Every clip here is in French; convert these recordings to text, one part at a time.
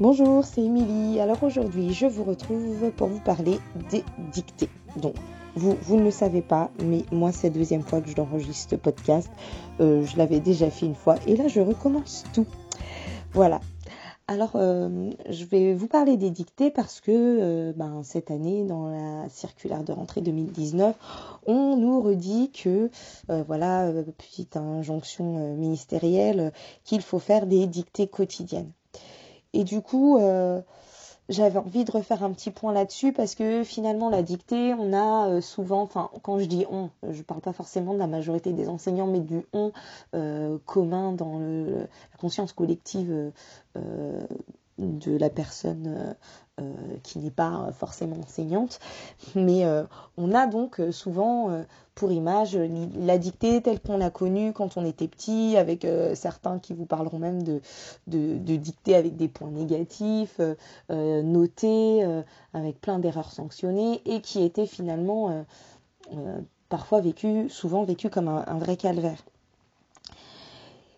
Bonjour, c'est Émilie. Alors aujourd'hui, je vous retrouve pour vous parler des dictées. Donc, vous, vous ne le savez pas, mais moi, c'est la deuxième fois que je l'enregistre ce podcast. Euh, je l'avais déjà fait une fois et là, je recommence tout. Voilà. Alors, euh, je vais vous parler des dictées parce que euh, ben, cette année, dans la circulaire de rentrée 2019, on nous redit que, voilà, petite injonction ministérielle, qu'il faut faire des dictées quotidiennes. Et du coup, euh, j'avais envie de refaire un petit point là-dessus parce que finalement, la dictée, on a euh, souvent, enfin, quand je dis on, je ne parle pas forcément de la majorité des enseignants, mais du on euh, commun dans la conscience collective de la personne qui n'est pas forcément enseignante. Mais on a donc souvent pour image la dictée telle qu'on l'a connue quand on était petit, avec certains qui vous parleront même de, de, dictée avec des points négatifs, notés, avec plein d'erreurs sanctionnées, et qui était finalement parfois vécu, souvent vécu comme un vrai calvaire.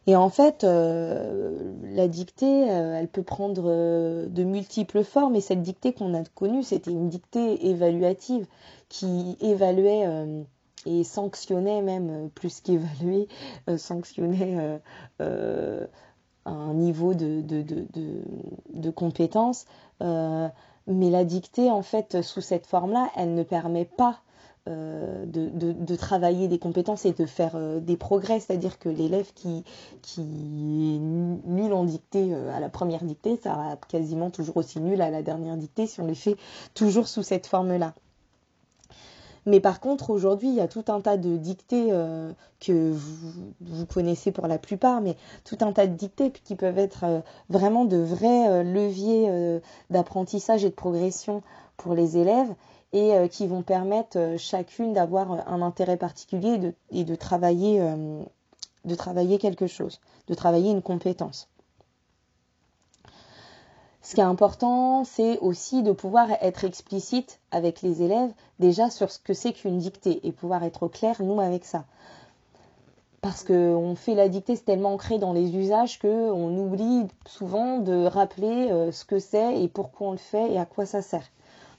Et en fait, euh, la dictée, euh, elle peut prendre euh, de multiples formes. Et cette dictée qu'on a connue, c'était une dictée évaluative qui évaluait et sanctionnait même, plus qu'évaluer, sanctionnait un niveau de, de, compétence. mais la dictée, en fait, sous cette forme-là, elle ne permet pas euh, de, travailler des compétences et de faire euh, des progrès. C'est-à-dire que l'élève qui, qui est nul en dictée euh, à la première dictée, ça sera quasiment toujours aussi nul à la dernière dictée si on les fait toujours sous cette forme-là. Mais par contre, aujourd'hui, il y a tout un tas de dictées que vous, vous, connaissez pour la plupart, mais tout un tas de dictées qui peuvent être vraiment de vrais leviers d'apprentissage et de progression pour les élèves et euh, qui vont permettre euh, chacune d'avoir euh, un intérêt particulier et de, travailler, quelque chose, de travailler une compétence. Ce qui est important, c'est aussi de pouvoir être explicite avec les élèves déjà sur ce que c'est qu'une dictée et pouvoir être clair, nous, avec ça. Parce qu'on fait la dictée, c'est tellement ancré dans les usages qu'on oublie souvent de rappeler ce que c'est et pourquoi on le fait et à quoi ça sert.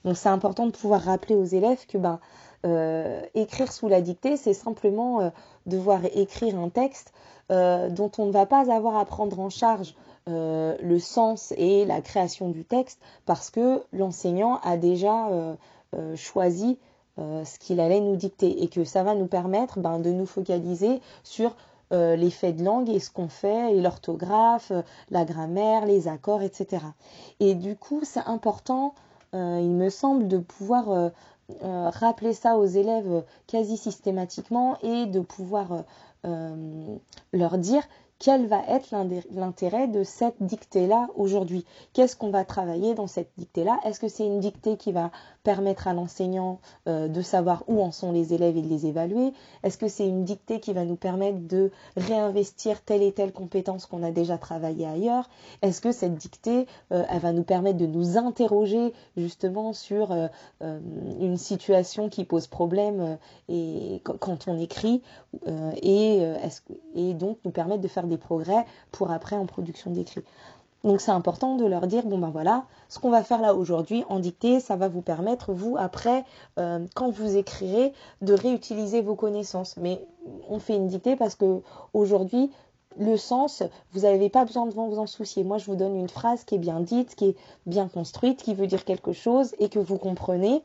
Donc c'est important de pouvoir rappeler aux élèves que ben, euh, écrire sous la dictée, c'est simplement euh, devoir écrire un texte euh, dont on ne va pas avoir à prendre en charge le sens et la création du texte parce que l'enseignant a déjà choisi ce qu'il allait nous dicter et que ça va nous permettre ben, de nous focaliser sur les faits de langue et ce qu'on fait, et l'orthographe, la grammaire, les accords, etc. Et du coup, c'est important euh, il me semble, de pouvoir euh, euh, rappeler ça aux élèves quasi systématiquement et de pouvoir leur dire quel va être l'intérêt de cette dictée-là aujourd'hui? Qu'est-ce qu'on va travailler dans cette dictée-là? Est-ce que c'est une dictée qui va permettre à l'enseignant euh, de savoir où en sont les élèves et de les évaluer? Est-ce que c'est une dictée qui va nous permettre de réinvestir telle et telle compétence qu'on a déjà travaillée ailleurs? Est-ce que cette dictée, euh, elle va nous permettre de nous interroger justement sur euh, une situation qui pose problème et quand on écrit et, et donc nous permettre de faire des progrès pour après en production d'écrit. Donc c'est important de leur dire, bon ben voilà, ce qu'on va faire là aujourd'hui en dictée, ça va vous permettre, vous, après, euh, quand vous écrirez, de réutiliser vos connaissances. Mais on fait une dictée parce que aujourd'hui, le sens, vous n'avez pas besoin de vous en soucier. Moi, je vous donne une phrase qui est bien dite, qui est bien construite, qui veut dire quelque chose et que vous comprenez.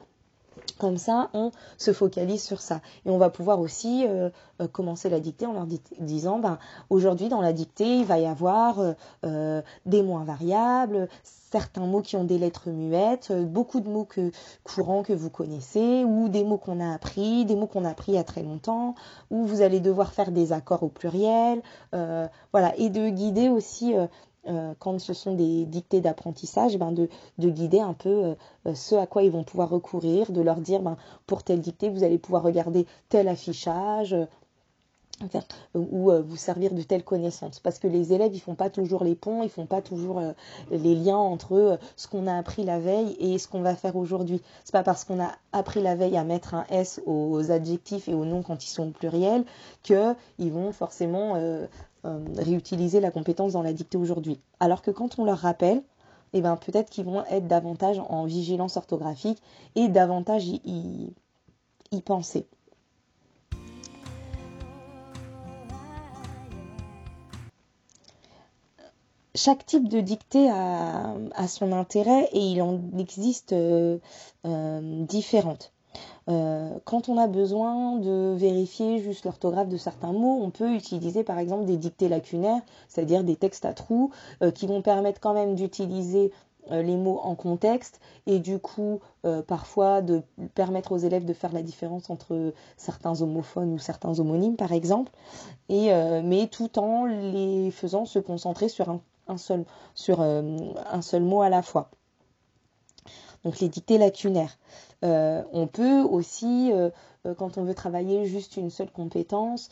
Comme ça, on se focalise sur ça. Et on va pouvoir aussi euh, euh, commencer la dictée en leur disant, ben, aujourd'hui dans la dictée, il va y avoir euh, des mots invariables, certains mots qui ont des lettres muettes, beaucoup de mots que, courants que vous connaissez, ou des mots qu'on a appris, des mots qu'on a appris il y a très longtemps, où vous allez devoir faire des accords au pluriel, voilà, et de guider aussi euh, quand ce sont des dictées d'apprentissage, ben de, de, guider un peu euh, euh, ce à quoi ils vont pouvoir recourir, de leur dire ben, pour telle dictée, vous allez pouvoir regarder tel affichage, ou vous servir de telles connaissances parce que les élèves ils font pas toujours les ponts ils font pas toujours les liens entre ce qu'on a appris la veille et ce qu'on va faire aujourd'hui. C'est pas parce qu'on a appris la veille à mettre un s aux adjectifs et aux noms quand ils sont au pluriel que ils vont forcément euh, réutiliser la compétence dans la dictée aujourd'hui. Alors que quand on leur rappelle, eh ben peut-être qu'ils vont être davantage en vigilance orthographique et davantage y, y penser. chaque type de dictée a, son intérêt et il en existe euh, euh, différentes. Euh, quand on a besoin de vérifier juste l'orthographe de certains mots, on peut utiliser par exemple des dictées lacunaires, c'est-à-dire des textes à trous, qui vont permettre quand même d'utiliser les mots en contexte et du coup parfois de permettre aux élèves de faire la différence entre certains homophones ou certains homonymes par exemple, et, mais tout en les faisant se concentrer sur euh, un seul mot à la fois. Donc les dictées lacunaires. Euh, on peut aussi, euh, quand on veut travailler juste une seule compétence,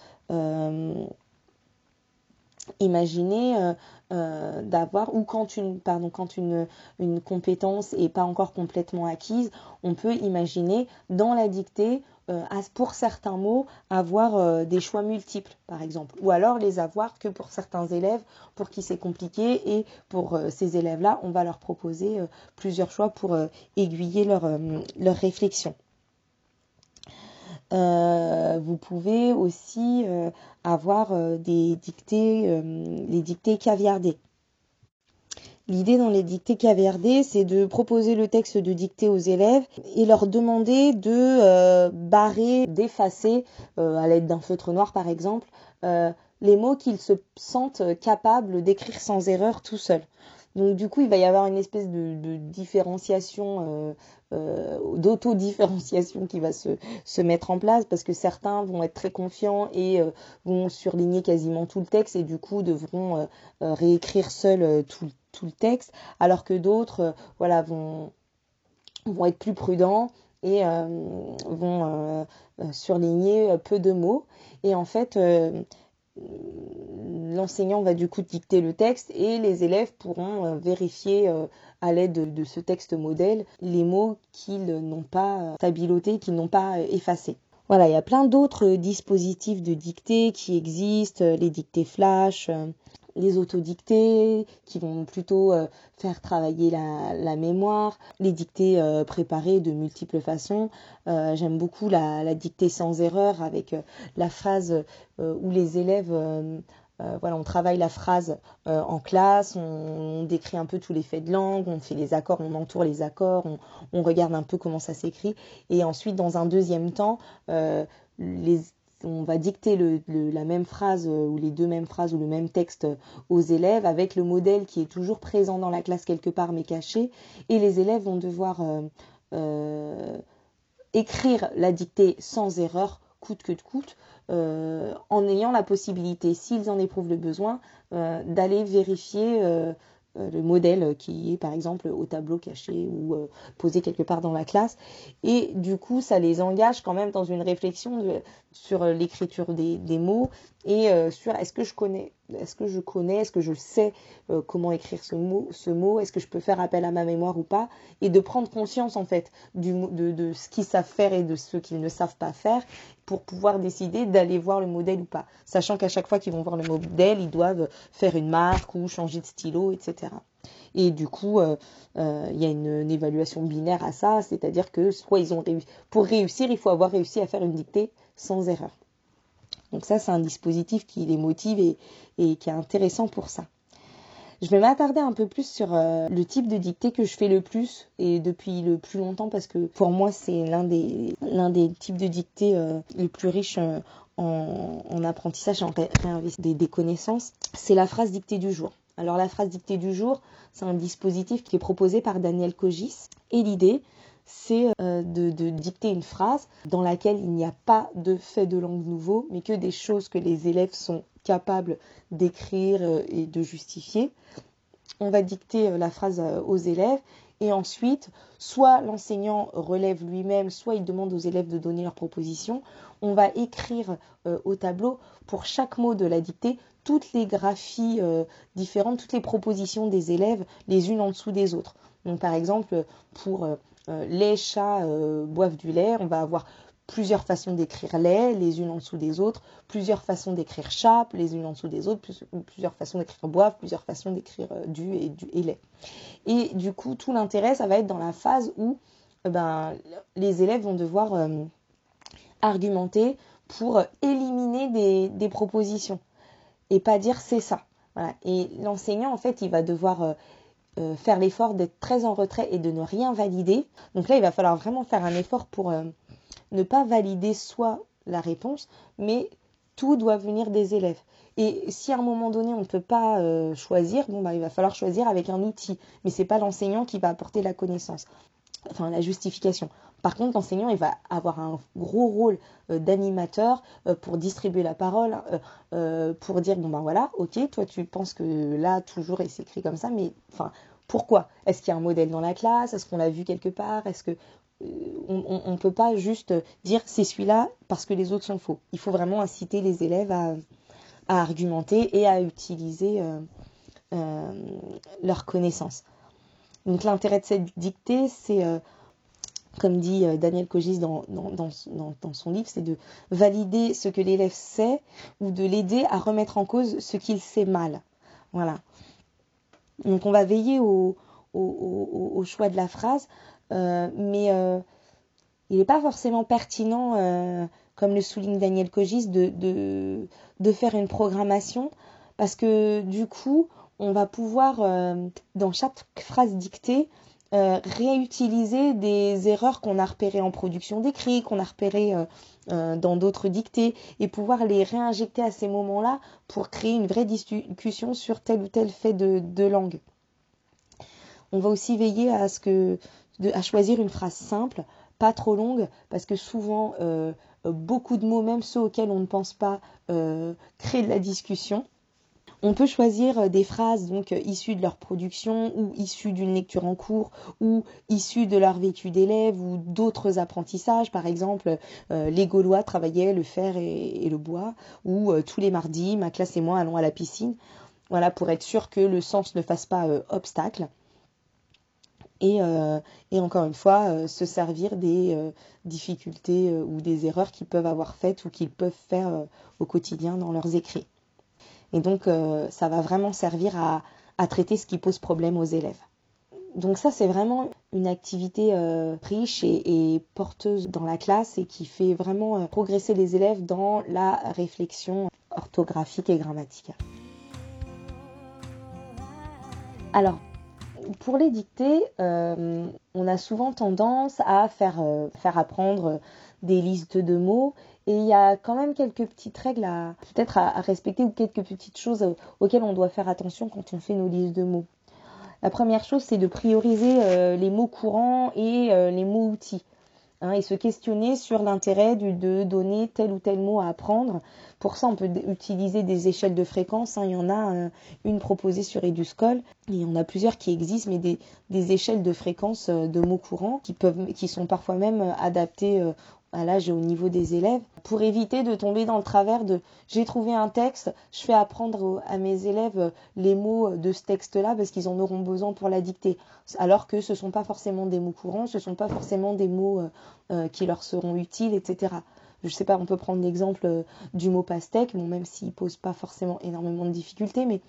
imaginer d'avoir ou quand une pardon quand une, une compétence est pas encore complètement acquise, on peut imaginer dans la dictée euh, pour certains mots, avoir euh, des choix multiples, par exemple. Ou alors les avoir que pour certains élèves, pour qui c'est compliqué. Et pour euh, ces élèves-là, on va leur proposer plusieurs choix pour aiguiller leur, leur réflexion. Vous pouvez aussi avoir des dictées, les dictées caviardées. L'idée dans les dictées KVRD, c'est de proposer le texte de dictée aux élèves et leur demander de euh, barrer, d'effacer, euh, à l'aide d'un feutre noir par exemple, euh, les mots qu'ils se sentent capables d'écrire sans erreur tout seuls. Donc du coup, il va y avoir une espèce de, différenciation, d'auto-différenciation qui va se, se, mettre en place parce que certains vont être très confiants et vont surligner quasiment tout le texte et du coup devront réécrire seuls tout, tout le texte, alors que d'autres euh, voilà, vont, vont être plus prudents et euh, vont euh, surligner peu de mots. Et en fait, l'enseignant va du coup dicter le texte et les élèves pourront vérifier à l'aide de, ce texte modèle les mots qu'ils n'ont pas stabilotés, qu'ils n'ont pas effacés. Voilà, il y a plein d'autres dispositifs de dictée qui existent, les dictées flash, les autodictées qui vont plutôt euh, faire travailler la, mémoire, les dictées euh, préparées de multiples façons. Euh, j'aime beaucoup la, dictée sans erreur avec la phrase où les élèves voilà, on travaille la phrase en classe, on, décrit un peu tous les faits de langue, on fait les accords, on entoure les accords, on, regarde un peu comment ça s'écrit. Et ensuite, dans un deuxième temps, les, on va dicter la même phrase euh, ou les deux mêmes phrases ou le même texte euh, aux élèves avec le modèle qui est toujours présent dans la classe quelque part mais caché. Et les élèves vont devoir euh, écrire la dictée sans erreur coûte que coûte en ayant la possibilité s'ils en éprouvent le besoin d'aller vérifier le modèle qui est par exemple au tableau caché ou euh, posé quelque part dans la classe. Et du coup, ça les engage quand même dans une réflexion sur l'écriture des, mots et euh, sur est-ce que je connais, est-ce que je connais, est-ce que je sais comment écrire ce mot, ce mot, est-ce que je peux faire appel à ma mémoire ou pas, et de prendre conscience en fait de, de ce qu'ils savent faire et de ce qu'ils ne savent pas faire pour pouvoir décider d'aller voir le modèle ou pas. Sachant qu'à chaque fois qu'ils vont voir le modèle, ils doivent faire une marque ou changer de stylo, etc. Et du coup, euh, euh, il y a une, évaluation binaire à ça, c'est-à-dire que soit ils ont pour réussir, il faut avoir réussi à faire une dictée sans erreur. Donc ça, c'est un dispositif qui les motive et qui est intéressant pour ça. Je vais m'attarder un peu plus sur euh, le type de dictée que je fais le plus et depuis le plus longtemps parce que pour moi c'est l'un des types de dictées euh, les plus riches euh, en, en, apprentissage et en des, des connaissances. C'est la phrase dictée du jour. Alors la phrase dictée du jour, c'est un dispositif qui est proposé par Daniel Cogis et l'idée c'est de, de, dicter une phrase dans laquelle il n'y a pas de fait de langue nouveau, mais que des choses que les élèves sont capable d'écrire euh, et de justifier. On va dicter euh, la phrase euh, aux élèves et ensuite, soit l'enseignant relève lui-même, soit il demande aux élèves de donner leur proposition. On va écrire au tableau pour chaque mot de la dictée toutes les graphies différentes, toutes les propositions des élèves les unes en dessous des autres. Donc par exemple, pour les chats boivent du lait, on va avoir plusieurs façons d'écrire les, les unes en dessous des autres, plusieurs façons d'écrire chape, les unes en dessous des autres, plusieurs façons d'écrire boivre, plusieurs façons d'écrire euh, du et du et lait. Et du coup, tout l'intérêt, ça va être dans la phase où ben, les élèves vont devoir euh, argumenter pour éliminer des, propositions et pas dire c'est ça. Et l'enseignant, en fait, il va devoir euh, euh, faire l'effort d'être très en retrait et de ne rien valider. Donc là, il va falloir vraiment faire un effort pour euh, ne pas valider soit la réponse, mais tout doit venir des élèves. Et si à un moment donné on ne peut pas euh, choisir, bah il va falloir choisir avec un outil. Mais c'est pas l'enseignant qui va apporter la connaissance, la justification. Par contre, l'enseignant il va avoir un gros rôle d'animateur pour distribuer la parole, pour dire bon ben voilà, ok, toi tu penses que là toujours et c'est écrit comme ça, mais enfin pourquoi? Est-ce qu'il y a un modèle dans la classe? Est-ce qu'on l'a vu quelque part? Est-ce que euh, on ne peut pas juste dire c'est celui-là parce que les autres sont faux. Il faut vraiment inciter les élèves à, argumenter et à utiliser euh, euh, leurs connaissances. Donc l'intérêt de cette dictée, c'est, comme dit Daniel Cogis dans, son livre, c'est de valider ce que l'élève sait ou de l'aider à remettre en cause ce qu'il sait mal. Voilà. Donc on va veiller au, choix de la phrase, euh, mais euh, il n'est pas forcément pertinent, euh, comme le souligne Daniel Cogis, de, faire une programmation, parce que du coup, on va pouvoir, dans chaque phrase dictée, réutiliser des erreurs qu'on a repérées en production d'écrit, qu'on a repérées dans d'autres dictées, et pouvoir les réinjecter à ces moments-là pour créer une vraie discussion sur tel ou tel fait de langue. On va aussi veiller à ce que à choisir une phrase simple, pas trop longue, parce que souvent euh, beaucoup de mots, même ceux auxquels on ne pense pas, euh, créent de la discussion. On peut choisir des phrases donc issues de leur production ou issues d'une lecture en cours ou issues de leur vécu d'élève ou d'autres apprentissages. Par exemple, euh, les Gaulois travaillaient le fer et, le bois ou tous les mardis, ma classe et moi allons à la piscine. Voilà, pour être sûr que le sens ne fasse pas obstacle et, euh, et, encore une fois euh, se servir des euh, difficultés ou des erreurs qu'ils peuvent avoir faites ou qu'ils peuvent faire au quotidien dans leurs écrits. Et donc ça va vraiment servir à, traiter ce qui pose problème aux élèves. Donc ça c'est vraiment une activité riche et, porteuse dans la classe et qui fait vraiment progresser les élèves dans la réflexion orthographique et grammaticale. Alors pour les dictées, euh, on a souvent tendance à euh, faire apprendre des listes de mots et il y a quand même quelques petites règles à peut-être à, respecter ou quelques petites choses auxquelles on doit faire attention quand on fait nos listes de mots. La première chose, c'est de prioriser euh, les mots courants et les mots outils. Hein, et se questionner sur l'intérêt de donner tel ou tel mot à apprendre. Pour ça, on peut utiliser des échelles de fréquence. Hein. Il y en a euh, une proposée sur Eduscol. Il y en a plusieurs qui existent, mais des, échelles de fréquence euh, de mots courants qui, peuvent, qui sont parfois même euh, adaptées à l'âge au niveau des élèves, pour éviter de tomber dans le travers de j'ai trouvé un texte, je fais apprendre à mes élèves les mots de ce texte-là parce qu'ils en auront besoin pour la dicter, alors que ce ne sont pas forcément des mots courants, ce ne sont pas forcément des mots euh, euh, qui leur seront utiles, etc. Je sais pas, on peut prendre l'exemple euh, du mot pastèque, même s'il pose pas forcément énormément de difficultés, mais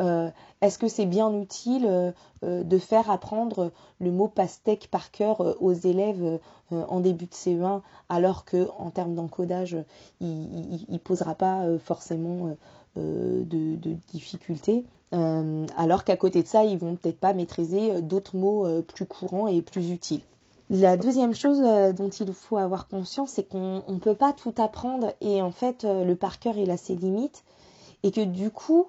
euh, est-ce que c'est bien utile euh, euh, de faire apprendre le mot pastèque par cœur aux élèves en début de CE1 alors que en termes d'encodage il, ne posera pas forcément de, difficultés alors qu'à côté de ça ils vont peut-être pas maîtriser d'autres mots plus courants et plus utiles. La deuxième chose dont il faut avoir conscience, c'est qu'on ne peut pas tout apprendre et en fait le par cœur il a ses limites et que du coup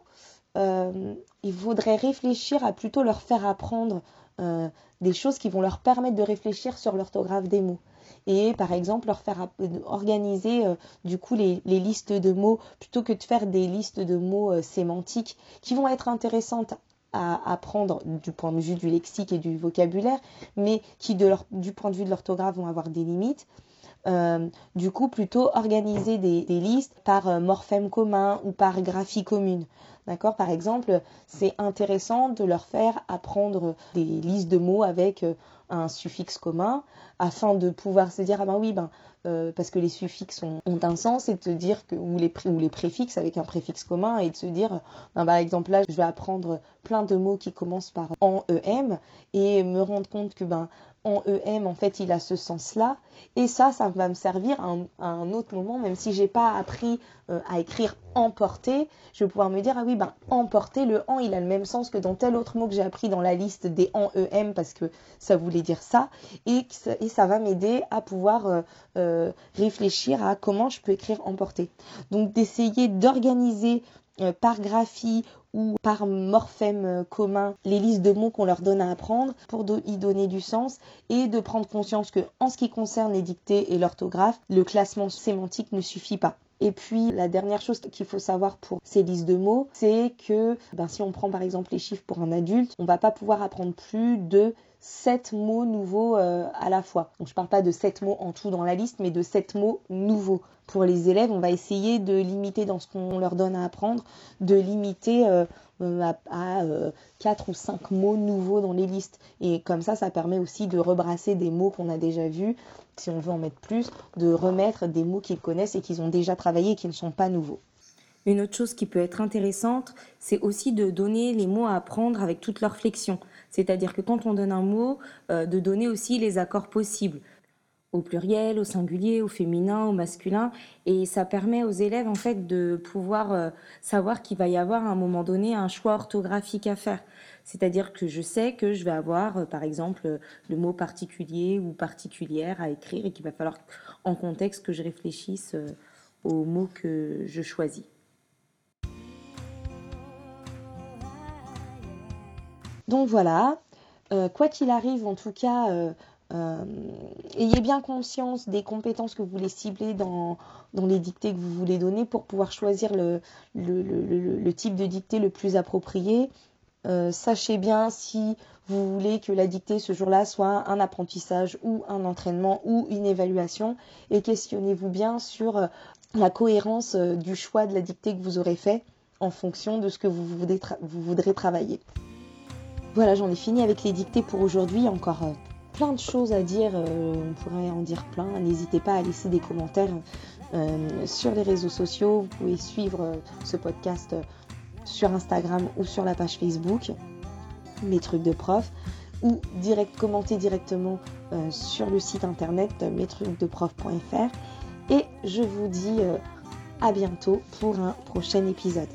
euh, il faudrait réfléchir à plutôt leur faire apprendre euh, des choses qui vont leur permettre de réfléchir sur l'orthographe des mots. Et par exemple, leur faire organiser euh, du coup les, listes de mots plutôt que de faire des listes de mots sémantiques qui vont être intéressantes à apprendre du point de vue du lexique et du vocabulaire, mais qui du point de vue de l'orthographe vont avoir des limites. du coup, plutôt organiser des, listes par morphème commun ou par graphie commune. D'accord? Par exemple, c'est intéressant de leur faire apprendre des listes de mots avec un suffixe commun afin de pouvoir se dire ah ben oui ben euh, parce que les suffixes ont, un sens et de dire que ou les préfixes avec un préfixe commun et de se dire ben, par exemple là je vais apprendre plein de mots qui commencent par en em et me rendre compte que ben en EM, en fait, il a ce sens-là. Et ça, ça va me servir à un, autre moment, même si j'ai pas appris euh, à écrire emporter, je vais pouvoir me dire, ah oui, ben, emporter, le en, il a le même sens que dans tel autre mot que j'ai appris dans la liste des en EM, parce que ça voulait dire ça. Et, et ça va m'aider à pouvoir euh, euh, réfléchir à comment je peux écrire emporter. Donc, d'essayer d'organiser par graphie ou par morphème commun les listes de mots qu'on leur donne à apprendre pour y donner du sens et de prendre conscience que en ce qui concerne les dictées et l'orthographe, le classement sémantique ne suffit pas. Et puis la dernière chose qu'il faut savoir pour ces listes de mots, c'est que ben, si on prend par exemple les chiffres pour un adulte, on va pas pouvoir apprendre plus de 7 mots nouveaux euh, à la fois. Donc je parle pas de 7 mots en tout dans la liste, mais de 7 mots nouveaux. Pour les élèves, on va essayer de limiter dans ce qu'on leur donne à apprendre, de limiter euh, euh, à, 4 ou 5 mots nouveaux dans les listes. Et comme ça, ça permet aussi de rebrasser des mots qu'on a déjà vus, si on veut en mettre plus, de remettre des mots qu'ils connaissent et qu'ils ont déjà travaillé et qui ne sont pas nouveaux. Une autre chose qui peut être intéressante, c'est aussi de donner les mots à apprendre avec toute leur flexion. C'est-à-dire que quand on donne un mot, euh, de donner aussi les accords possibles au pluriel, au singulier, au féminin, au masculin, et ça permet aux élèves en fait de pouvoir euh, savoir qu'il va y avoir à un moment donné un choix orthographique à faire. C'est-à-dire que je sais que je vais avoir, euh, par exemple, le mot particulier ou particulière à écrire et qu'il va falloir en contexte que je réfléchisse aux mots que je choisis. Donc voilà, euh, quoi qu'il arrive, en tout cas, euh, euh, ayez bien conscience des compétences que vous voulez cibler dans, les dictées que vous voulez donner pour pouvoir choisir le, type de dictée le plus approprié. sachez bien si vous voulez que la dictée ce jour-là soit un apprentissage ou un entraînement ou une évaluation et questionnez-vous bien sur la cohérence du choix de la dictée que vous aurez fait en fonction de ce que vous voudrez travailler. Voilà, j'en ai fini avec les dictées pour aujourd'hui. Encore euh, plein de choses à dire, euh, on pourrait en dire plein. N'hésitez pas à laisser des commentaires euh, sur les réseaux sociaux. Vous pouvez suivre ce podcast sur Instagram ou sur la page Facebook, mes trucs de prof, ou direct, commenter directement sur le site internet mestrucsdeprof.fr. Et je vous dis à bientôt pour un prochain épisode.